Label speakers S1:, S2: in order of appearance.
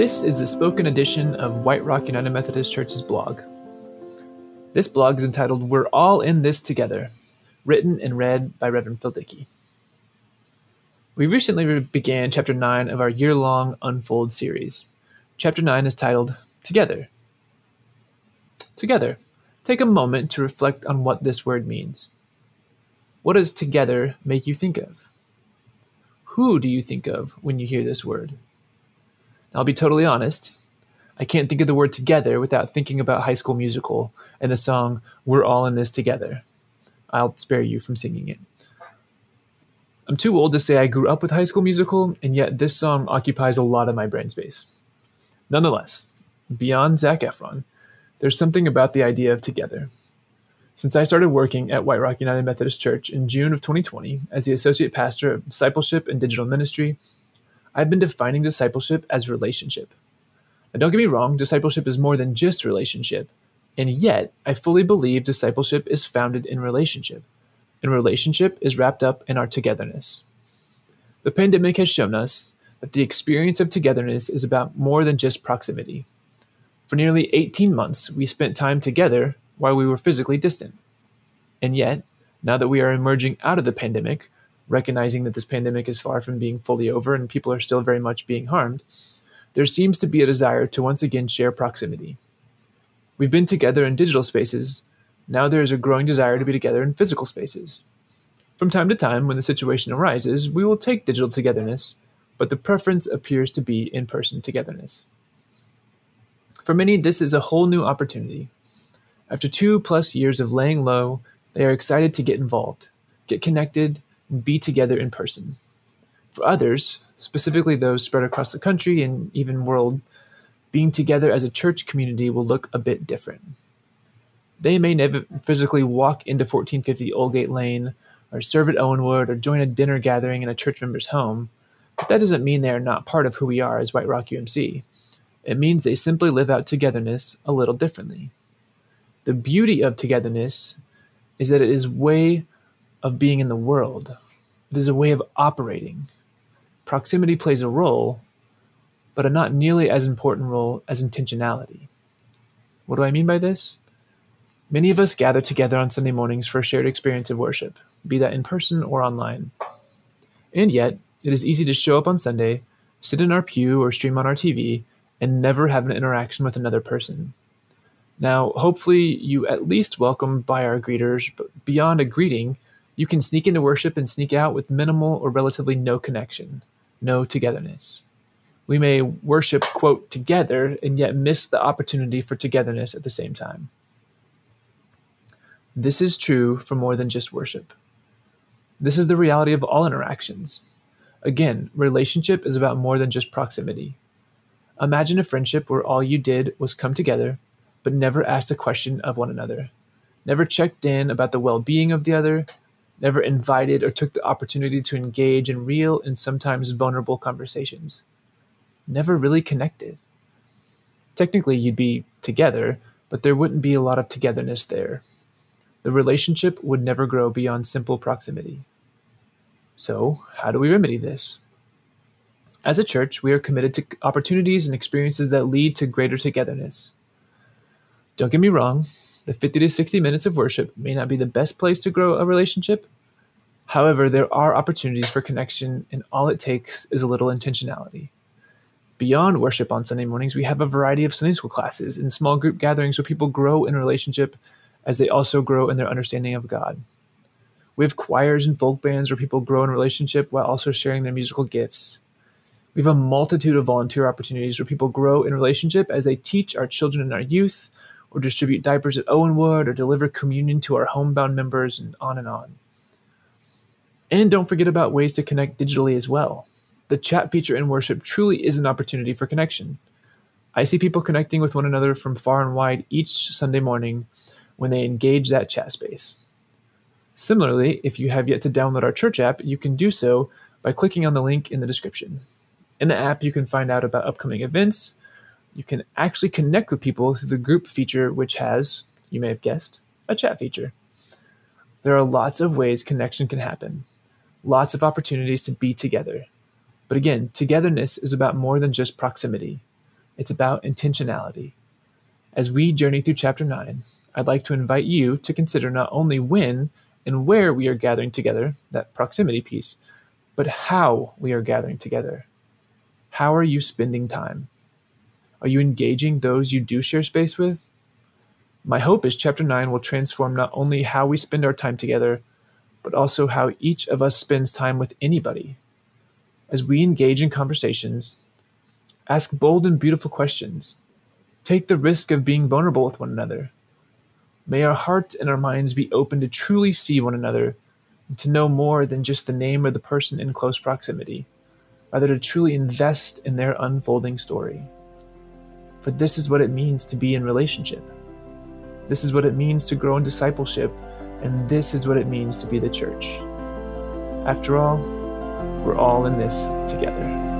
S1: This is the spoken edition of White Rock United Methodist Church's blog. This blog is entitled We're All in This Together, written and read by Reverend Phil Dickey. We recently began Chapter 9 of our year long Unfold series. Chapter 9 is titled Together. Together. Take a moment to reflect on what this word means. What does together make you think of? Who do you think of when you hear this word? I'll be totally honest. I can't think of the word together without thinking about High School Musical and the song We're All in This Together. I'll spare you from singing it. I'm too old to say I grew up with High School Musical, and yet this song occupies a lot of my brain space. Nonetheless, beyond Zac Efron, there's something about the idea of together. Since I started working at White Rock United Methodist Church in June of 2020 as the Associate Pastor of Discipleship and Digital Ministry, I've been defining discipleship as relationship. Now, don't get me wrong, discipleship is more than just relationship, and yet I fully believe discipleship is founded in relationship, and relationship is wrapped up in our togetherness. The pandemic has shown us that the experience of togetherness is about more than just proximity. For nearly 18 months, we spent time together while we were physically distant. And yet, now that we are emerging out of the pandemic, recognizing that this pandemic is far from being fully over and people are still very much being harmed, there seems to be a desire to once again share proximity. We've been together in digital spaces, now there is a growing desire to be together in physical spaces. From time to time, when the situation arises, we will take digital togetherness, but the preference appears to be in person togetherness. For many, this is a whole new opportunity, after two plus years of laying low, they are excited to get involved, get connected, be together in person. For others, specifically those spread across the country and even world, being together as a church community will look a bit different. They may never physically walk into 1450 Oldgate Lane or serve at Owenwood or join a dinner gathering in a church member's home, but that doesn't mean they are not part of who we are as White Rock UMC. It means they simply live out togetherness a little differently the beauty of togetherness is that it is way of being in the world. It is a way of operating. Proximity plays a role, but a not nearly as important role as intentionality. What do I mean by this? Many of us gather together on Sunday mornings for a shared experience of worship, be that in person or online. And yet, it is easy to show up on Sunday, sit in our pew or stream on our TV, and never have an interaction with another person. Now, hopefully, you at least welcome by our greeters, but beyond a greeting, you can sneak into worship and sneak out with minimal or relatively no connection, no togetherness. We may worship, quote, together, and yet miss the opportunity for togetherness at the same time. This is true for more than just worship. This is the reality of all interactions. Again, relationship is about more than just proximity. Imagine a friendship where all you did was come together but never asked a question of one another, never checked in about the well being of the other, never invited or took the opportunity to engage in real and sometimes vulnerable conversations, never really connected. Technically, you'd be together, but there wouldn't be a lot of togetherness there. The relationship would never grow beyond simple proximity. So, how do we remedy this? As a church, we are committed to opportunities and experiences that lead to greater togetherness. Don't get me wrong, the 50 to 60 minutes of worship may not be the best place to grow a relationship. However, there are opportunities for connection, and all it takes is a little intentionality. Beyond worship on Sunday mornings, we have a variety of Sunday school classes and small group gatherings where people grow in relationship as they also grow in their understanding of God. We have choirs and folk bands where people grow in relationship while also sharing their musical gifts. We have a multitude of volunteer opportunities where people grow in relationship as they teach our children and our youth, or distribute diapers at Owenwood, or deliver communion to our homebound members, and on and on. And don't forget about ways to connect digitally as well. The chat feature in worship truly is an opportunity for connection. I see people connecting with one another from far and wide each Sunday morning when they engage that chat space. Similarly, if you have yet to download our church app, you can do so by clicking on the link in the description. In the app, you can find out about upcoming events, you can actually connect with people through the group feature, which has, you may have guessed, a chat feature. There are lots of ways connection can happen, lots of opportunities to be together. But again, togetherness is about more than just proximity. it's about intentionality. As we journey through chapter 9, I'd like to invite you to consider not only when and where we are gathering together, that proximity piece, but how we are gathering together. How are you spending time? Are you engaging those you do share space with? My hope is chapter 9 will transform not only how we spend our time together, but also how each of us spends time with anybody. As we engage in conversations, ask bold and beautiful questions. Take the risk of being vulnerable with one another. May our hearts and our minds be open to truly see one another and to know more than just the name of the person in close proximity, rather, to truly invest in their unfolding story. For this is what it means to be in relationship. This is what it means to grow in discipleship, and this is what it means to be the church. After all, we're all in this together.